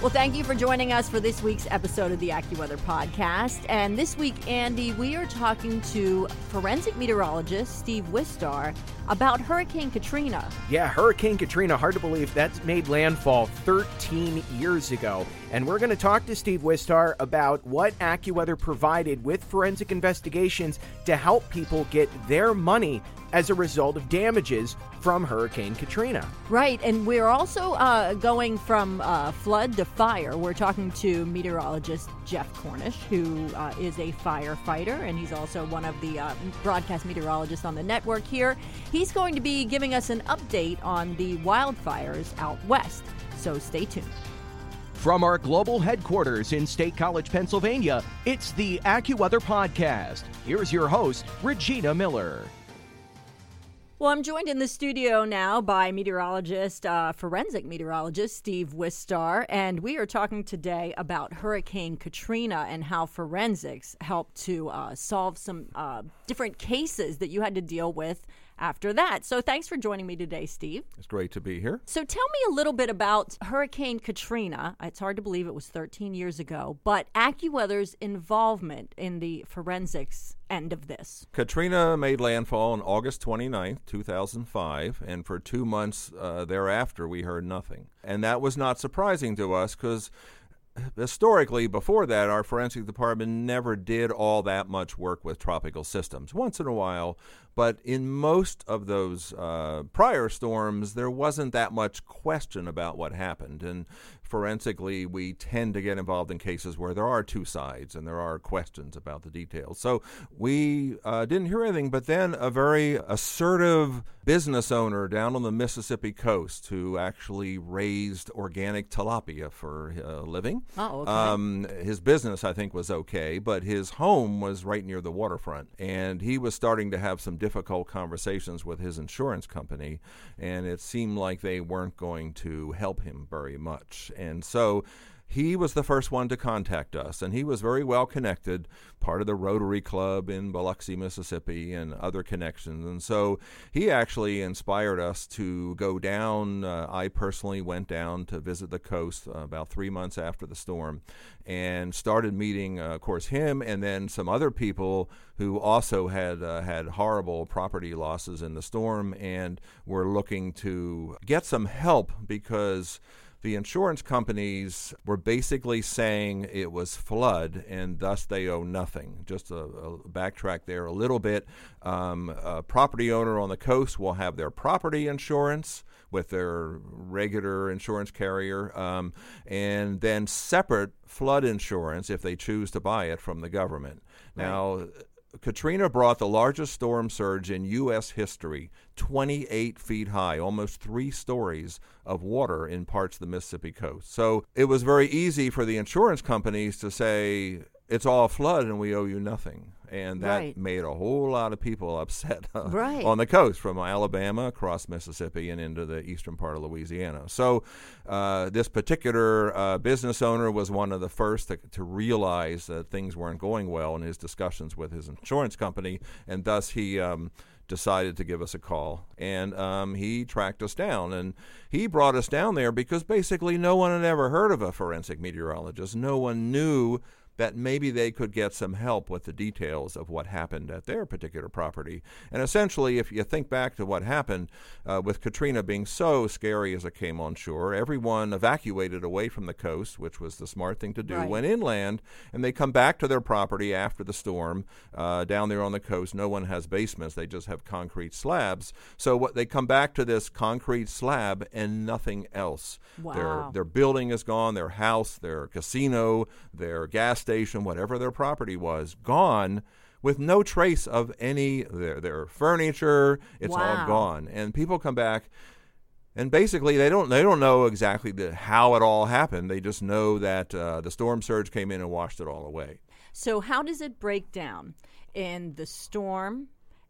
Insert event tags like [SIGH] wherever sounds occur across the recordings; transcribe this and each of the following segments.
Well, thank you for joining us for this week's episode of the AccuWeather podcast. And this week, Andy, we are talking to forensic meteorologist Steve Wistar about Hurricane Katrina. Yeah, Hurricane Katrina, hard to believe that's made landfall 13 years ago. And we're going to talk to Steve Wistar about what AccuWeather provided with forensic investigations to help people get their money as a result of damages from Hurricane Katrina. Right, and we're also uh, going from uh, flood to fire. We're talking to meteorologist Jeff Cornish, who uh, is a firefighter, and he's also one of the uh, broadcast meteorologists on the network here. He's going to be giving us an update on the wildfires out west, so stay tuned. From our global headquarters in State College, Pennsylvania, it's the AccuWeather Podcast. Here's your host, Regina Miller. Well, I'm joined in the studio now by meteorologist, uh, forensic meteorologist Steve Wistar, and we are talking today about Hurricane Katrina and how forensics helped to uh, solve some uh, different cases that you had to deal with after that. So thanks for joining me today, Steve. It's great to be here. So tell me a little bit about Hurricane Katrina. It's hard to believe it was 13 years ago, but AccuWeather's involvement in the forensics end of this. Katrina made landfall on August 29th, 2005, and for two months uh, thereafter, we heard nothing. And that was not surprising to us because historically, before that, our forensic department never did all that much work with tropical systems. Once in a while, but in most of those uh, prior storms, there wasn't that much question about what happened. And forensically, we tend to get involved in cases where there are two sides and there are questions about the details. So we uh, didn't hear anything, but then a very assertive business owner down on the Mississippi coast who actually raised organic tilapia for a living. Oh, okay. Um, his business, I think, was okay, but his home was right near the waterfront. And he was starting to have some difficult conversations with his insurance company, and it seemed like they weren't going to help him very much. And so he was the first one to contact us, and he was very well connected, part of the Rotary Club in Biloxi, Mississippi, and other connections. And so he actually inspired us to go down. Uh, I personally went down to visit the coast uh, about three months after the storm and started meeting, uh, of course, him and then some other people who also had uh, had horrible property losses in the storm and were looking to get some help because the insurance companies were basically saying it was flood and thus they owe nothing. Just a, a backtrack there a little bit. Um, a property owner on the coast will have their property insurance with their regular insurance carrier, um, and then separate flood insurance if they choose to buy it from the government. Right. Now, Katrina brought the largest storm surge in U.S. history 28 feet high, almost three stories of water in parts of the Mississippi coast. So it was very easy for the insurance companies to say, it's all flood and we owe you nothing. And that Right. made a whole lot of people [LAUGHS] upset uh, Right. on the coast from Alabama across Mississippi and into the eastern part of Louisiana. So uh, this particular uh, business owner was one of the first to, to realize that things weren't going well in his discussions with his insurance company, and thus he. Um, decided to give us a call and um, he tracked us down and he brought us down there because basically no one had ever heard of a forensic meteorologist no one knew that maybe they could get some help with the details of what happened at their particular property. And essentially, if you think back to what happened uh, with Katrina being so scary as it came on shore, everyone evacuated away from the coast, which was the smart thing to do, Right. went inland, and they come back to their property after the storm. Uh, down there on the coast, no one has basements, they just have concrete slabs. So what they come back to this concrete slab and nothing else. Wow. Their, their building is gone, their house, their casino, their gas station, whatever their property was, gone with no trace of any their their furniture. It's all gone, and people come back. And basically, they don't they don't know exactly the, how it all happened. They just know that uh, the storm surge came in and washed it all away. So, how does it break down in the storm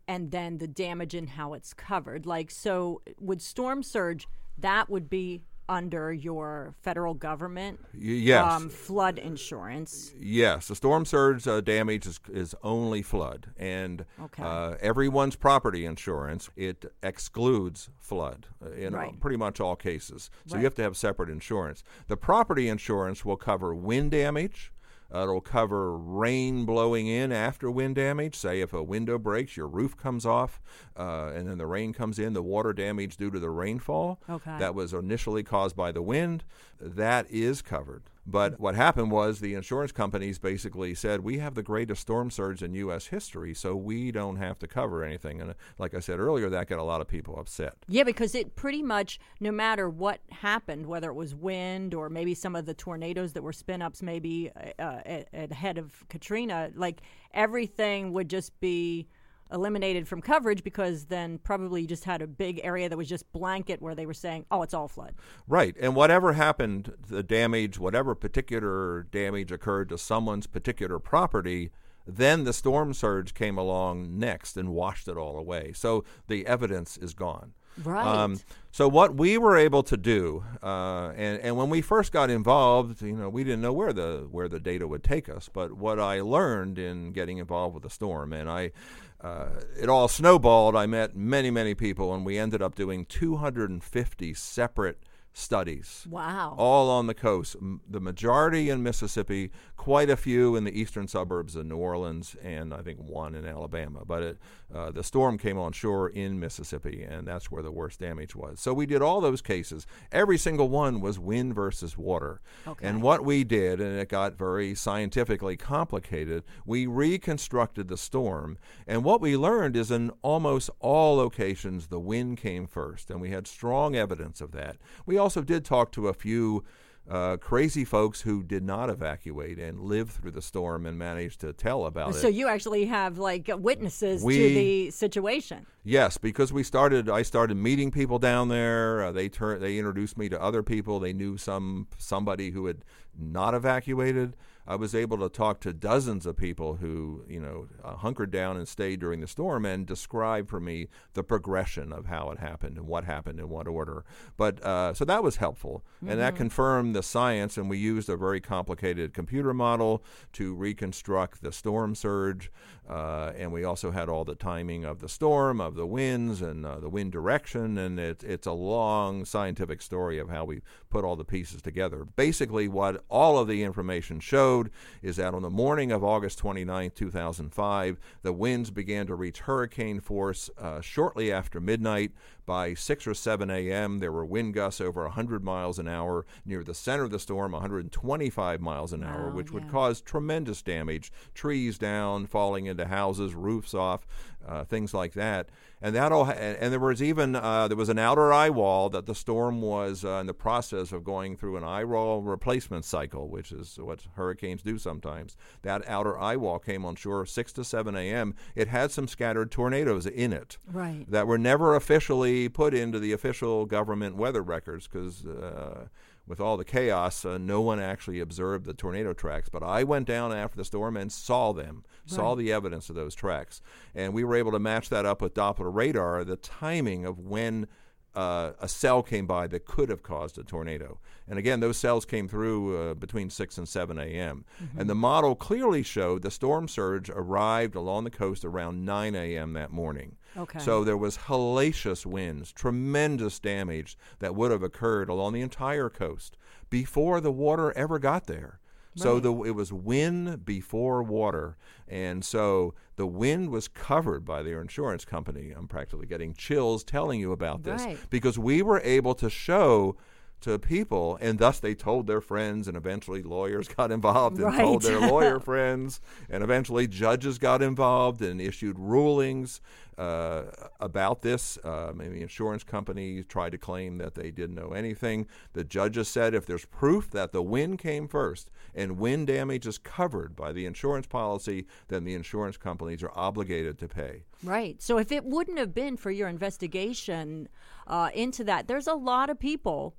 and then the damage and how it's covered? Like, so would storm surge, that would be under your federal government yes, um, flood insurance. Yes, the storm surge uh, damage is, is only flood, and Okay. uh, everyone's property insurance it excludes flood uh, in Right. pretty much all cases. So Right. you have to have separate insurance. The property insurance will cover wind damage. Uh, it'll cover rain blowing in after wind damage. Say if a window breaks, your roof comes off, uh, and then the rain comes in, the water damage due to the rainfall Okay. that was initially caused by the wind, that is covered. But what happened was the insurance companies basically said, We have the greatest storm surge in U.S. history, so we don't have to cover anything. And uh, like I said earlier, that got a lot of people upset. Yeah, because it pretty much, no matter what happened, whether it was wind or maybe some of the tornadoes that were spin ups, maybe uh, uh, ahead of Katrina, like everything would just be eliminated from coverage because then probably you just had a big area that was just blanket where they were saying, oh, it's all flood. Right. And whatever happened, the damage, whatever particular damage occurred to someone's particular property, then the storm surge came along next and washed it all away. So the evidence is gone. Right. so what we were able to do, uh, and and when we first got involved, you know, we didn't know where the where the data would take us. But what I learned in getting involved with the storm, and I, uh, it all snowballed. I met many many people, and we ended up doing 250 separate studies Wow. all on the coast. M- The majority in Mississippi, quite a few in the eastern suburbs of New Orleans, and I think one in Alabama. But it, uh, the storm came on shore in Mississippi, and that's where the worst damage was. So we did all those cases. Every single one was wind versus water. Okay. And what we did, and it got very scientifically complicated, we reconstructed the storm. And what we learned is in almost all locations, the wind came first, and we had strong evidence of that. We also did talk to a few uh, crazy folks who did not evacuate and lived through the storm and managed to tell about so it. So you actually have like witnesses to the situation. Yes, because we started. I started meeting people down there. Uh, they turned. They introduced me to other people. They knew some somebody who had not evacuated. I was able to talk to dozens of people who, you know, uh, hunkered down and stayed during the storm and describe for me the progression of how it happened and what happened in what order. But uh, so that was helpful, and that confirmed the science. And we used a very complicated computer model to reconstruct the storm surge, uh, and we also had all the timing of the storm, of the winds, and uh, the wind direction. And it, it's a long scientific story of how we put all the pieces together. Basically, what all of the information showed is that on the morning of August 29, 2005, the winds began to reach hurricane force uh, shortly after midnight. By 6 or 7 a.m., there were wind gusts over 100 miles an hour near the center of the storm, 125 miles an hour, Wow, which would cause tremendous damage trees down, falling into houses, roofs off, uh, things like that. And that all, ha- and there was even uh, there was an outer eye wall that the storm was uh, in the process of going through an eye wall replacement cycle, which is what hurricanes do sometimes. That outer eye wall came on shore 6 to 7 a.m. It had some scattered tornadoes in it Right. that were never officially put into the official government weather records because uh, with all the chaos, uh, no one actually observed the tornado tracks. But I went down after the storm and saw them, saw the evidence of those tracks. And we were able to match that up with Doppler radar, the timing of when uh, a cell came by that could have caused a tornado. And again, those cells came through uh, between 6 and 7 a.m. And the model clearly showed the storm surge arrived along the coast around 9 a.m. that morning. Okay. So there was hellacious winds, tremendous damage that would have occurred along the entire coast before the water ever got there. So the, it was wind before water, and so the wind was covered by their insurance company. I'm practically getting chills telling you about this Right. because we were able to show to people, and thus they told their friends, and eventually lawyers [LAUGHS] got involved and Right. told their lawyer friends, and eventually judges got involved and issued rulings uh, about this. Uh, maybe insurance companies tried to claim that they didn't know anything. The judges said if there's proof that the wind came first and wind damage is covered by the insurance policy, then the insurance companies are obligated to pay. Right. So if it wouldn't have been for your investigation uh, into that, there's a lot of people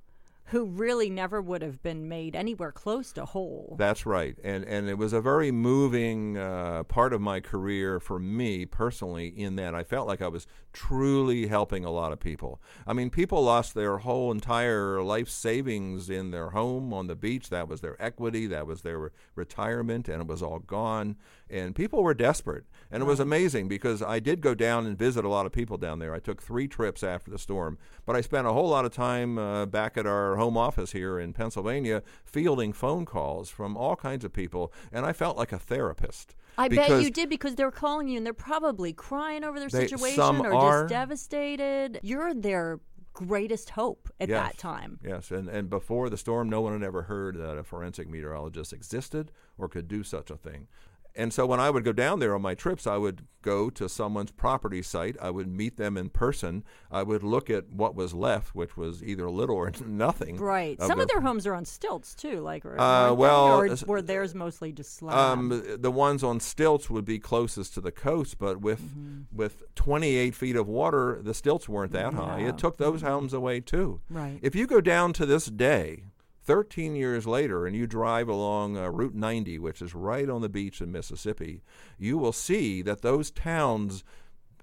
who really never would have been made anywhere close to whole. That's right, and and it was a very moving uh, part of my career for me personally. In that I felt like I was truly helping a lot of people. I mean, people lost their whole entire life savings in their home on the beach. That was their equity. That was their re- retirement, and it was all gone. And people were desperate, and it was amazing because I did go down and visit a lot of people down there. I took three trips after the storm, but I spent a whole lot of time uh, back at our home office here in Pennsylvania fielding phone calls from all kinds of people, and I felt like a therapist. I bet you did because they're calling you and they're probably crying over their They- situation or are. just devastated. You're their greatest hope at Yes. that time. Yes, and, and before the storm, no one had ever heard that a forensic meteorologist existed or could do such a thing. And so when I would go down there on my trips, I would go to someone's property site. I would meet them in person. I would look at what was left, which was either little or [LAUGHS] nothing. Right. of Some of their- their homes are on stilts too, like or, Uh, well, or s- theirs mostly just slab? Um, the ones on stilts would be closest to the coast, but with Mm-hmm. with 28 feet of water, the stilts weren't that high. It took those homes away too. Right. If you go down to this day, 13 years later, and you drive along uh, Route 90, which is right on the beach in Mississippi, you will see that those towns.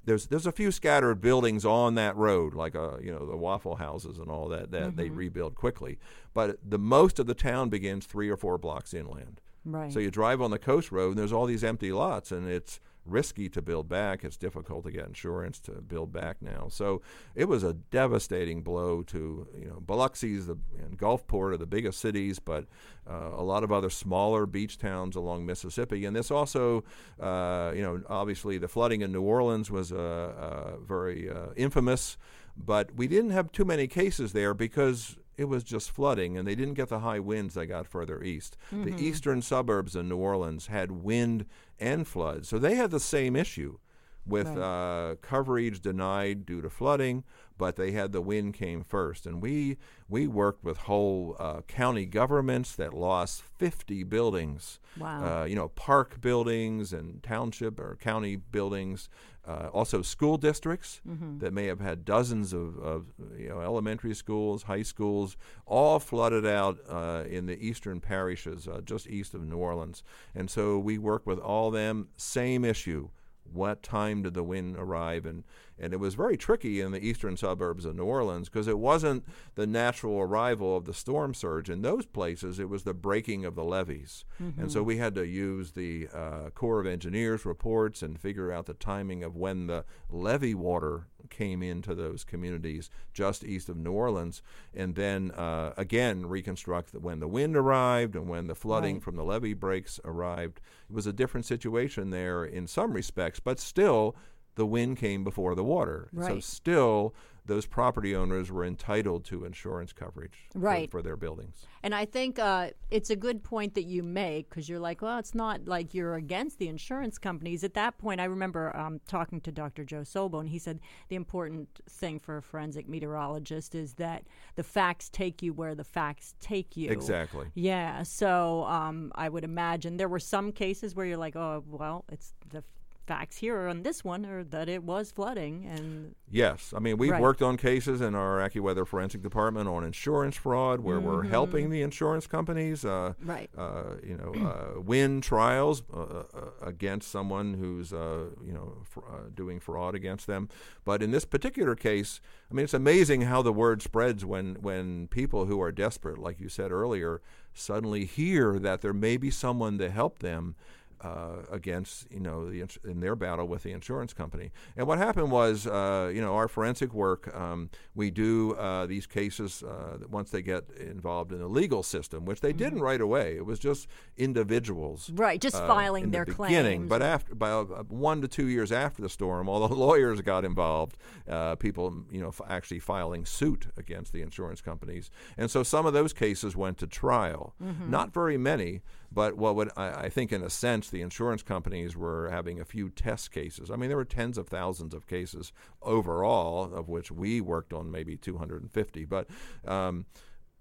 There's there's a few scattered buildings on that road, like uh, you know the Waffle Houses and all that that they rebuild quickly. But the most of the town begins three or four blocks inland. right. So you drive on the coast road, and there's all these empty lots, and it's risky to build back. It's difficult to get insurance to build back now. So it was a devastating blow to you know Biloxi's the and Gulfport are the biggest cities, but uh, a lot of other smaller beach towns along Mississippi. And this also, uh, you know, obviously the flooding in New Orleans was uh, uh, very uh, infamous, but we didn't have too many cases there because it was just flooding, and they didn't get the high winds they got further east. The eastern suburbs of New Orleans had wind and flood, so they had the same issue with uh, coverage denied due to flooding, but they had the wind came first, and we we worked with whole uh, county governments that lost 50 buildings. Wow. Uh, you know, park buildings and township or county buildings, uh, also school districts that may have had dozens of, of you know elementary schools, high schools, all flooded out uh, in the eastern parishes uh, just east of New Orleans. And so we work with all them. Same issue. What time did the wind arrive? And and it was very tricky in the eastern suburbs of New Orleans because it wasn't the natural arrival of the storm surge in those places. It was the breaking of the levees. And so we had to use the uh, Corps of Engineers reports and figure out the timing of when the levee water came into those communities just east of New Orleans, and then uh, again reconstruct when the wind arrived and when the flooding Right. from the levee breaks arrived. It was a different situation there in some respects, but still the wind came before the water. So still those property owners were entitled to insurance coverage for- Right. for, their buildings. And I think uh, it's a good point that you make because you're like, well, it's not like you're against the insurance companies. At that point, I remember um, talking to Dr. Joe Sobel, and he said the important thing for a forensic meteorologist is that the facts take you where the facts take you. Exactly. Yeah. So um, I would imagine there were some cases where you're like, oh, well, it's the facts here on this one are that it was flooding and Yes, I mean we've Right. worked on cases in our AccuWeather forensic department on insurance fraud, where we're helping the insurance companies, uh, Mm-hmm. Right. Uh, you know, uh, [CLEARS THROAT] win trials uh, uh, against someone who's uh, you know fr- uh, doing fraud against them. But in this particular case, I mean, it's amazing how the word spreads when when people who are desperate, like you said earlier, suddenly hear that there may be someone to help them uh, against you know the ins- in their battle with the insurance company. And what happened was, uh, you know, our forensic work, um, we do uh, these cases uh, once they get involved in the legal system, which they didn't right away. It was just individuals, Right, just uh, filing in their the beginning. claims. But after by uh, one to two years after the storm, all the [LAUGHS] lawyers got involved. Uh, people, you know, f- actually filing suit against the insurance companies, and so some of those cases went to trial. Mm-hmm. Not very many, but what would I, I think, in a sense, the insurance companies were having a few test cases. I mean, there were tens of thousands of cases overall, of which we worked on maybe 250, but. Um,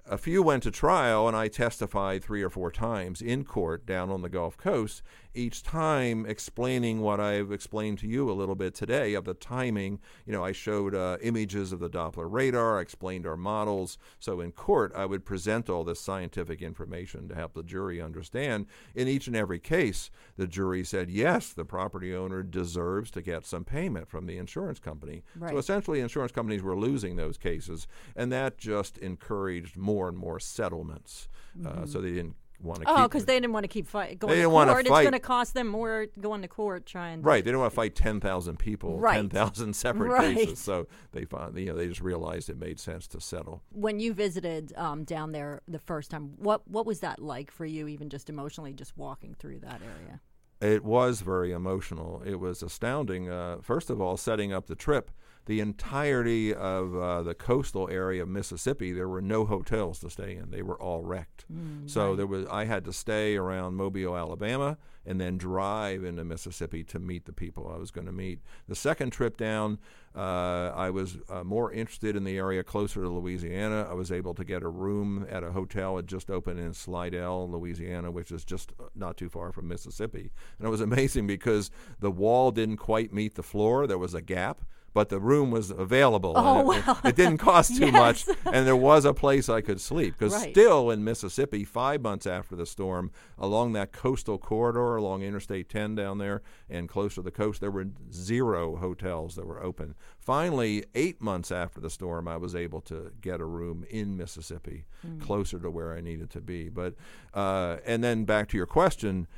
a few went to trial, and I testified three or four times in court down on the Gulf Coast, each time explaining what I've explained to you a little bit today of the timing. You know, I showed uh, images of the Doppler radar, I explained our models. So in court, I would present all this scientific information to help the jury understand. In each and every case, the jury said, yes, the property owner deserves to get some payment from the insurance company. Right. So essentially, insurance companies were losing those cases, and that just encouraged more and more settlements. Uh, so they didn't want to Mm-hmm. Oh, because they didn't want to keep fight, going They to didn't wanna court. It's going to cost them more going to court trying. Right, they don't want to fight ten thousand people, Right. ten thousand [LAUGHS] separate Right. cases. So they found, you know, they just realized it made sense to settle. When you visited um, down there the first time, what what was that like for you? Even just emotionally, just walking through that area. It was very emotional. It was astounding. Uh, first of all, setting up the trip, the entirety of uh, the coastal area of Mississippi, there were no hotels to stay in. They were all wrecked. so there was. I had to stay around Mobile, Alabama, and then drive into Mississippi to meet the people I was going to meet. The second trip down, uh, I was uh, more interested in the area closer to Louisiana. I was able to get a room at a hotel that just opened in Slidell, Louisiana, which is just uh, not too far from Mississippi. And it was [LAUGHS] amazing because the wall didn't quite meet the floor. There was a gap. But the room was available. and Oh, it, wow. it didn't [LAUGHS] cost too Yes. much, and there was a place I could sleep. Because Right. still in Mississippi, five months after the storm, along that coastal corridor, along Interstate 10 down there, and close to the coast, there were zero hotels that were open. Finally, eight months after the storm, I was able to get a room in Mississippi, closer to where I needed to be. But uh, and then back to your question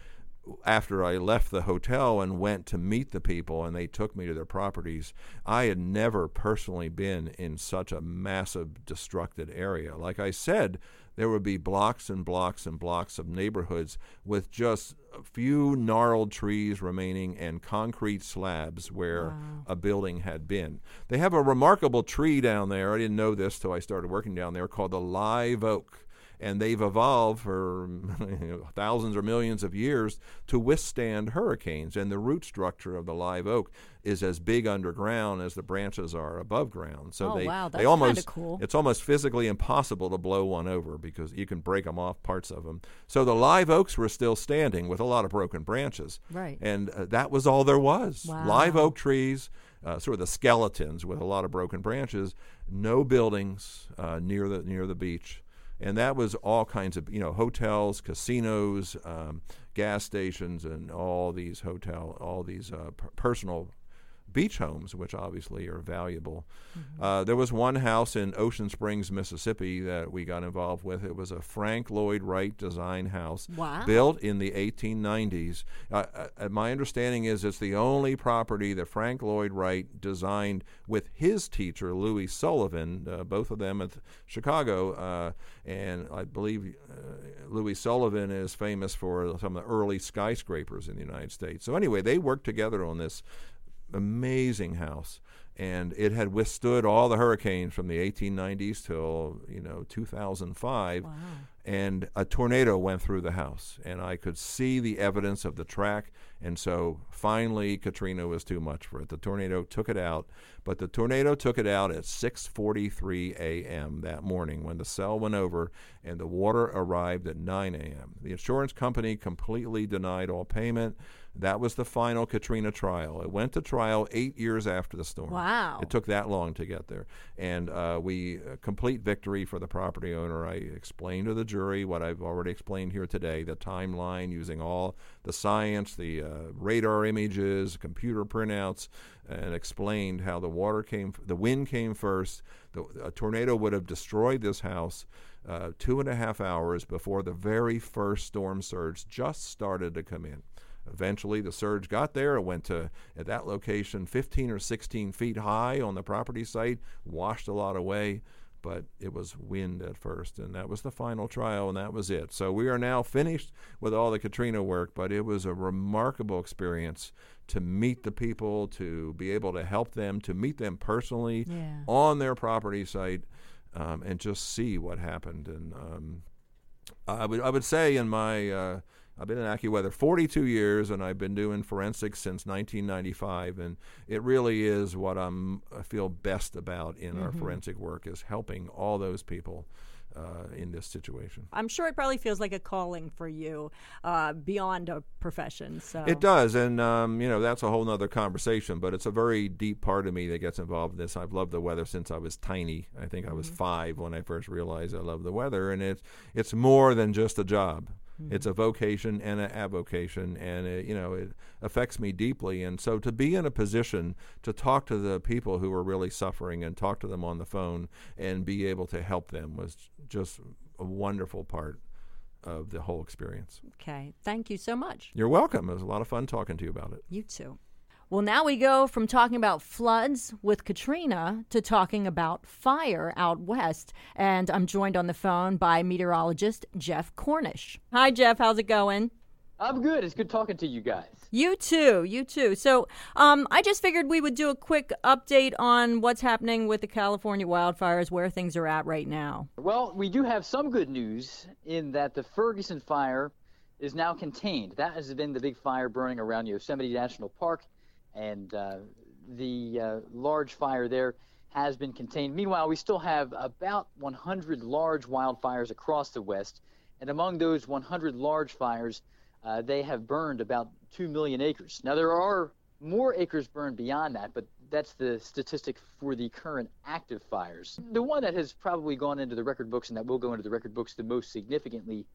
after I left the hotel and went to meet the people and they took me to their properties, I had never personally been in such a massive destructed area. Like I said, there would be blocks and blocks and blocks of neighborhoods with just a few gnarled trees remaining and concrete slabs where a building had been. They have a remarkable tree down there. I didn't know this till I started working down there called the live oak and they've evolved for [LAUGHS] thousands or millions of years to withstand hurricanes. And the root structure of the live oak is as big underground as the branches are above ground. So Oh, they, wow, they almost cool. it's almost physically impossible to blow one over because you can break them off parts of them. So the live oaks were still standing with a lot of broken branches. Right. And uh, that was all there was. Wow. Live oak trees. Uh, sort of the skeletons with a lot of broken branches, no buildings uh, near the near the beach, and that was all kinds of you know hotels, casinos, um, gas stations, and all these hotel, all these uh, per- personal beach homes, which obviously are valuable. Uh, there was one house in Ocean Springs, Mississippi, that we got involved with. It was a Frank Lloyd Wright design house, Wow. built in the 1890s. Uh, uh, my understanding is it's the only property that Frank Lloyd Wright designed with his teacher Louis Sullivan, uh, both of them at Chicago, uh, and I believe uh, Louis Sullivan is famous for some of the early skyscrapers in the United States. So anyway, they worked together on this amazing house and it had withstood all the hurricanes from the 1890s till you know 2005 and a tornado went through the house and i could see the evidence of the track and so finally katrina was too much for it the tornado took it out but the tornado took it out at 6:43 a.m. that morning when the cell went over and the water arrived at 9 a.m. The insurance company completely denied all payment. That was the final Katrina trial. It went to trial eight years after the storm. Wow. It took that long to get there. And uh, we, uh, complete victory for the property owner. I explained to the jury what I've already explained here today the timeline using all the science, the uh, radar images, computer printouts, and explained how the water came, the wind came first. The, a tornado would have destroyed this house uh, two and a half hours before the very first storm surge just started to come in. Eventually, the surge got there. It went to, at that location, 15 or 16 feet high on the property site, washed a lot away, but it was wind at first. And that was the final trial, and that was it. So we are now finished with all the Katrina work, but it was a remarkable experience to meet the people, to be able to help them, to meet them personally Yeah. on their property site, um, and just see what happened. And um, I would I would say in my uh, I've been in AccuWeather 42 years, and I've been doing forensics since 1995, and it really is what I'm I feel best about in our forensic work is helping all those people uh, in this situation. I'm sure it probably feels like a calling for you uh, beyond a profession. So It does, and um, you know that's a whole nother conversation. But it's a very deep part of me that gets involved in this. I've loved the weather since I was tiny. I think I was five when I first realized I love the weather, and it's it's more than just a job. It's a vocation and an avocation, and it, you know it affects me deeply. And so to be in a position to talk to the people who are really suffering and talk to them on the phone and be able to help them was just a wonderful part of the whole experience. Okay. Thank you so much. You're welcome. It was a lot of fun talking to you about it. You too. Well, now we go from talking about floods with Katrina to talking about fire out west. And I'm joined on the phone by meteorologist Jeff Cornish. Hi, Jeff. How's it going? I'm good. It's good talking to you guys. You too. You too. So, um, I just figured we would do a quick update on what's happening with the California wildfires, where things are at right now. Well, we do have some good news in that the Ferguson fire is now contained. That has been the big fire burning around Yosemite National Park, and uh, the uh, large fire there has been contained. Meanwhile, we still have about 100 large wildfires across the West, and among those 100 large fires, uh, they have burned about 2 million acres. Now, there are more acres burned beyond that, but that's the statistic for the current active fires. The one that has probably gone into the record books and that will go into the record books the most significantly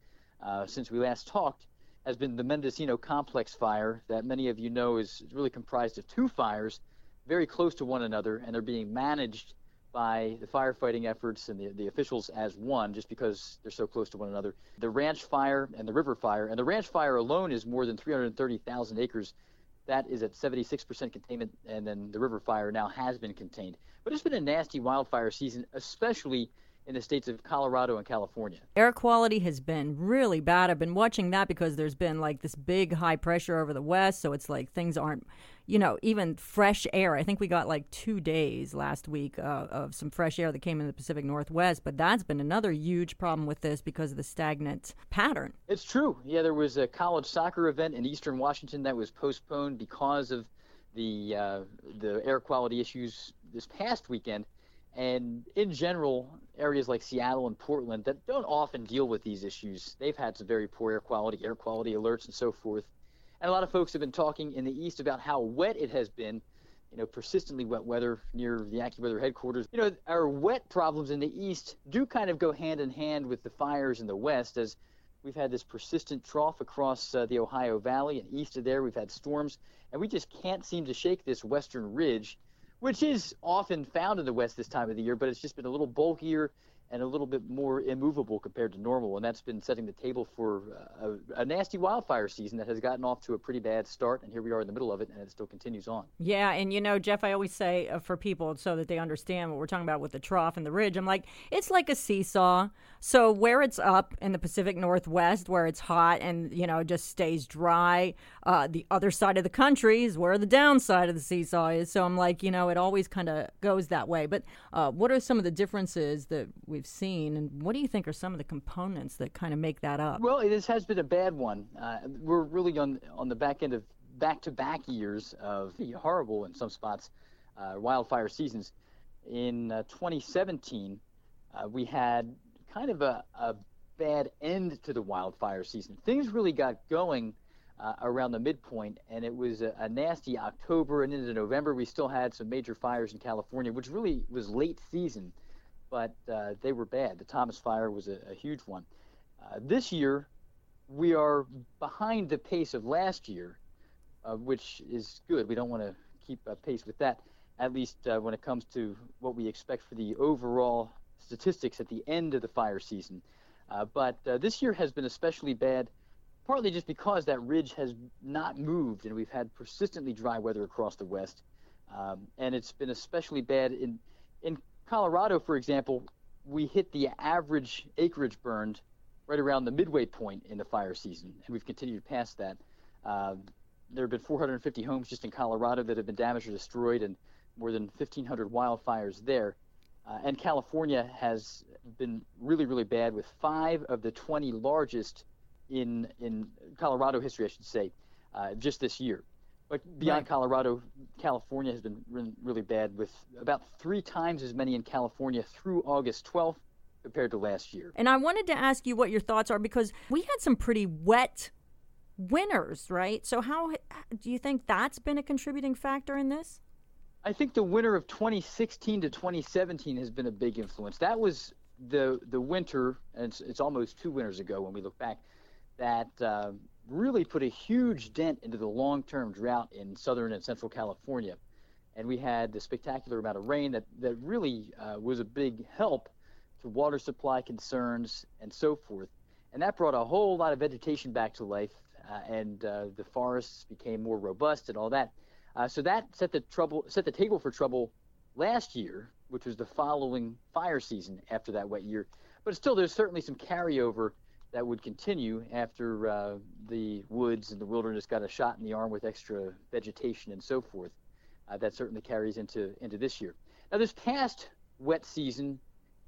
uh, since we last talked has been the Mendocino Complex fire that many of you know is really comprised of two fires very close to one another, and they're being managed by the firefighting efforts and the, the officials as one just because they're so close to one another. The ranch fire and the river fire, and the ranch fire alone is more than 330,000 acres. That is at 76% containment, and then the river fire now has been contained. But it's been a nasty wildfire season, especially in the states of Colorado and California. Air quality has been really bad. I've been watching that because there's been like this big high pressure over the west, so it's like things aren't, you know, even fresh air. I think we got like two days last week uh, of some fresh air that came in the Pacific Northwest, but that's been another huge problem with this because of the stagnant pattern. It's true. Yeah, there was a college soccer event in Eastern Washington that was postponed because of the uh, the air quality issues this past weekend. And in general, areas like Seattle and Portland that don't often deal with these issues, they've had some very poor air quality, air quality alerts, and so forth. And a lot of folks have been talking in the east about how wet it has been, you know, persistently wet weather near the AccuWeather headquarters. You know, our wet problems in the east do kind of go hand in hand with the fires in the west, as we've had this persistent trough across uh, the Ohio Valley, and east of there we've had storms, and we just can't seem to shake this western ridge which is often found in the West this time of the year, but it's just been a little bulkier and a little bit more immovable compared to normal. And that's been setting the table for uh, a, a nasty wildfire season that has gotten off to a pretty bad start. And here we are in the middle of it, and it still continues on. Yeah, and you know, Jeff, I always say uh, for people so that they understand what we're talking about with the trough and the ridge, I'm like, it's like a seesaw. So where it's up in the Pacific Northwest, where it's hot and you know just stays dry, uh, the other side of the country is where the downside of the seesaw is. So I'm like, you know, it always kind of goes that way. But uh, what are some of the differences that we've seen, and what do you think are some of the components that kind of make that up? Well, this has been a bad one. Uh, we're really on on the back end of back-to-back years of horrible in some spots uh, wildfire seasons. In uh, 2017, uh, we had kind of a, a bad end to the wildfire season. Things really got going uh, around the midpoint, and it was a, a nasty October and into November. We still had some major fires in California, which really was late season, but uh, they were bad. The Thomas Fire was a, a huge one. Uh, this year, we are behind the pace of last year, uh, which is good. We don't want to keep pace with that, at least uh, when it comes to what we expect for the overall statistics at the end of the fire season. Uh, but uh, this year has been especially bad partly just because that ridge has not moved and we've had persistently dry weather across the west. Um, and it's been especially bad in, in Colorado, for example, we hit the average acreage burned right around the midway point in the fire season, and we've continued past that. Uh, there have been 450 homes just in Colorado that have been damaged or destroyed, and more than 1,500 wildfires there. Uh, and California has been really, really bad with five of the 20 largest in in Colorado history, I should say, uh, just this year. But beyond right. Colorado, California has been re- really bad with about three times as many in California through August 12th compared to last year. And I wanted to ask you what your thoughts are because we had some pretty wet winters, right? So how do you think that's been a contributing factor in this? I think the winter of 2016 to 2017 has been a big influence. That was the the winter, and it's, it's almost two winters ago when we look back, that uh, really put a huge dent into the long-term drought in southern and central California. And we had the spectacular amount of rain that that really uh, was a big help to water supply concerns and so forth. And that brought a whole lot of vegetation back to life, uh, and uh, the forests became more robust and all that. Uh, so that set the trouble set the table for trouble last year, which was the following fire season after that wet year. But still, there's certainly some carryover that would continue after uh, the woods and the wilderness got a shot in the arm with extra vegetation and so forth. Uh, that certainly carries into into this year. Now, this past wet season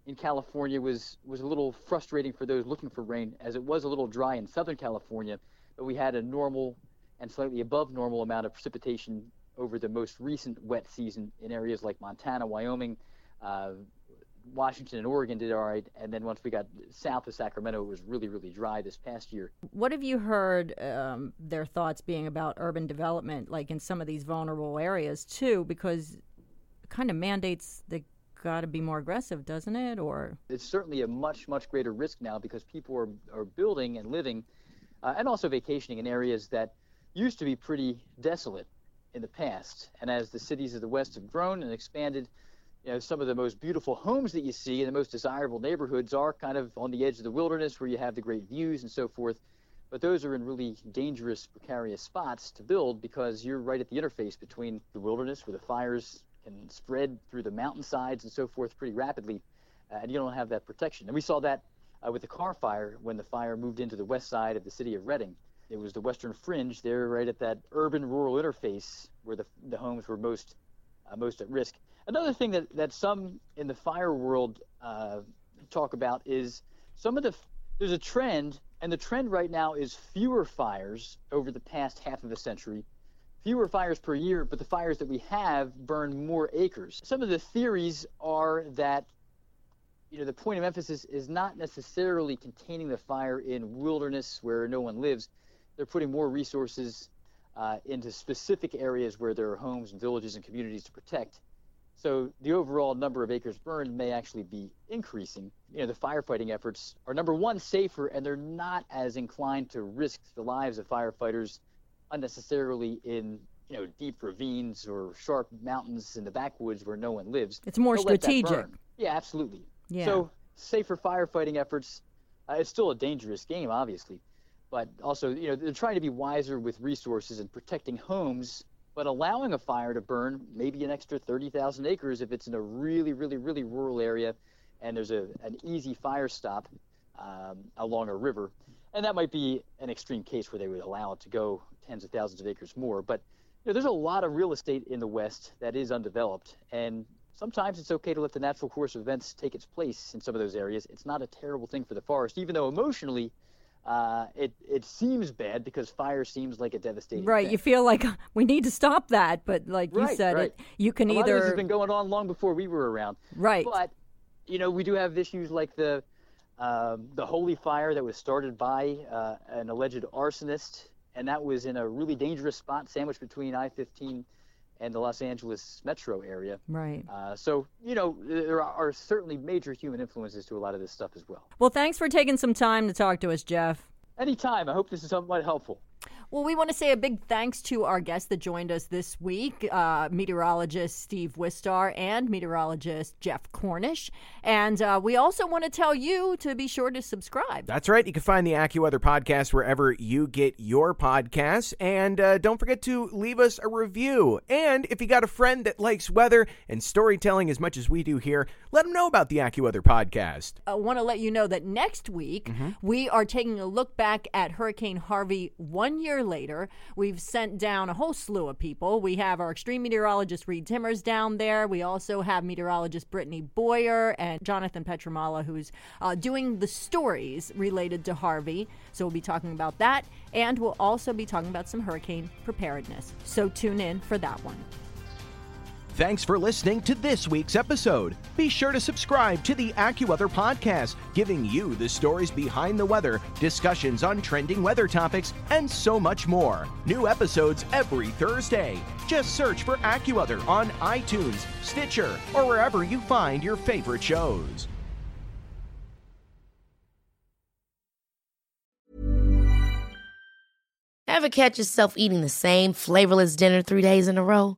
in California was was a little frustrating for those looking for rain, as it was a little dry in Southern California, but we had a normal and slightly above normal amount of precipitation over the most recent wet season in areas like Montana, Wyoming, uh, Washington, and Oregon did all right. And then once we got south of Sacramento, it was really, really dry this past year. What have you heard um, their thoughts being about urban development, like in some of these vulnerable areas, too? Because it kind of mandates the got to be more aggressive, doesn't it? Or it's certainly a much, much greater risk now because people are, are building and living uh, and also vacationing in areas that used to be pretty desolate in the past. And as the cities of the West have grown and expanded, you know, some of the most beautiful homes that you see in the most desirable neighborhoods are kind of on the edge of the wilderness where you have the great views and so forth. But those are in really dangerous, precarious spots to build because you're right at the interface between the wilderness where the fires can spread through the mountainsides and so forth pretty rapidly, uh, and you don't have that protection. And we saw that uh, with the Carr fire when the fire moved into the west side of the city of Redding It was the western fringe there, right at that urban-rural interface, where the, the homes were most uh, most at risk. Another thing that, that some in the fire world uh, talk about is some of the there's a trend, and the trend right now is fewer fires over the past half of a century, fewer fires per year, but the fires that we have burn more acres. Some of the theories are that you know the point of emphasis is not necessarily containing the fire in wilderness where no one lives they're putting more resources uh, into specific areas where there are homes and villages and communities to protect. So the overall number of acres burned may actually be increasing. You know, the firefighting efforts are number one safer, and they're not as inclined to risk the lives of firefighters unnecessarily in you know deep ravines or sharp mountains in the backwoods where no one lives. It's more strategic. Yeah, absolutely. Yeah. So safer firefighting efforts. Uh, it's still a dangerous game, obviously, but also you know they're trying to be wiser with resources and protecting homes but allowing a fire to burn maybe an extra 30,000 acres if it's in a really really really rural area and there's a, an easy fire stop um, along a river and that might be an extreme case where they would allow it to go tens of thousands of acres more but you know, there's a lot of real estate in the west that is undeveloped and sometimes it's okay to let the natural course of events take its place in some of those areas. It's not a terrible thing for the forest even though emotionally uh, it it seems bad because fire seems like a devastating. Right, thing. you feel like [LAUGHS] we need to stop that, but like right, you said, right. it you can a either. Lot of this has been going on long before we were around. Right, but you know we do have issues like the um, the holy fire that was started by uh, an alleged arsonist, and that was in a really dangerous spot, sandwiched between I-15 and the Los Angeles metro area. Right. Uh, so, you know, there are certainly major human influences to a lot of this stuff as well. Well, thanks for taking some time to talk to us, Jeff. Anytime. I hope this is somewhat helpful. Well, we want to say a big thanks to our guests that joined us this week uh, meteorologist Steve Wistar and meteorologist Jeff Cornish. And uh, we also want to tell you to be sure to subscribe. That's right. You can find the AccuWeather podcast wherever you get your podcasts. And uh, don't forget to leave us a review. And if you got a friend that likes weather and storytelling as much as we do here, let them know about the AccuWeather podcast. I want to let you know that next week we are taking a look back at Hurricane Harvey one year later. We've sent down a whole slew of people. We have our extreme meteorologist Reed Timmers down there. We also have meteorologist Brittany Boyer and Jonathan Petramala, who's uh, doing the stories related to Harvey. So we'll be talking about that, and we'll also be talking about some hurricane preparedness. So tune in for that one. Thanks for listening to this week's episode. Be sure to subscribe to the AccuWeather podcast, giving you the stories behind the weather, discussions on trending weather topics, and so much more. New episodes every Thursday. Just search for AccuWeather on iTunes, Stitcher, or wherever you find your favorite shows. Ever catch yourself eating the same flavorless dinner three days in a row?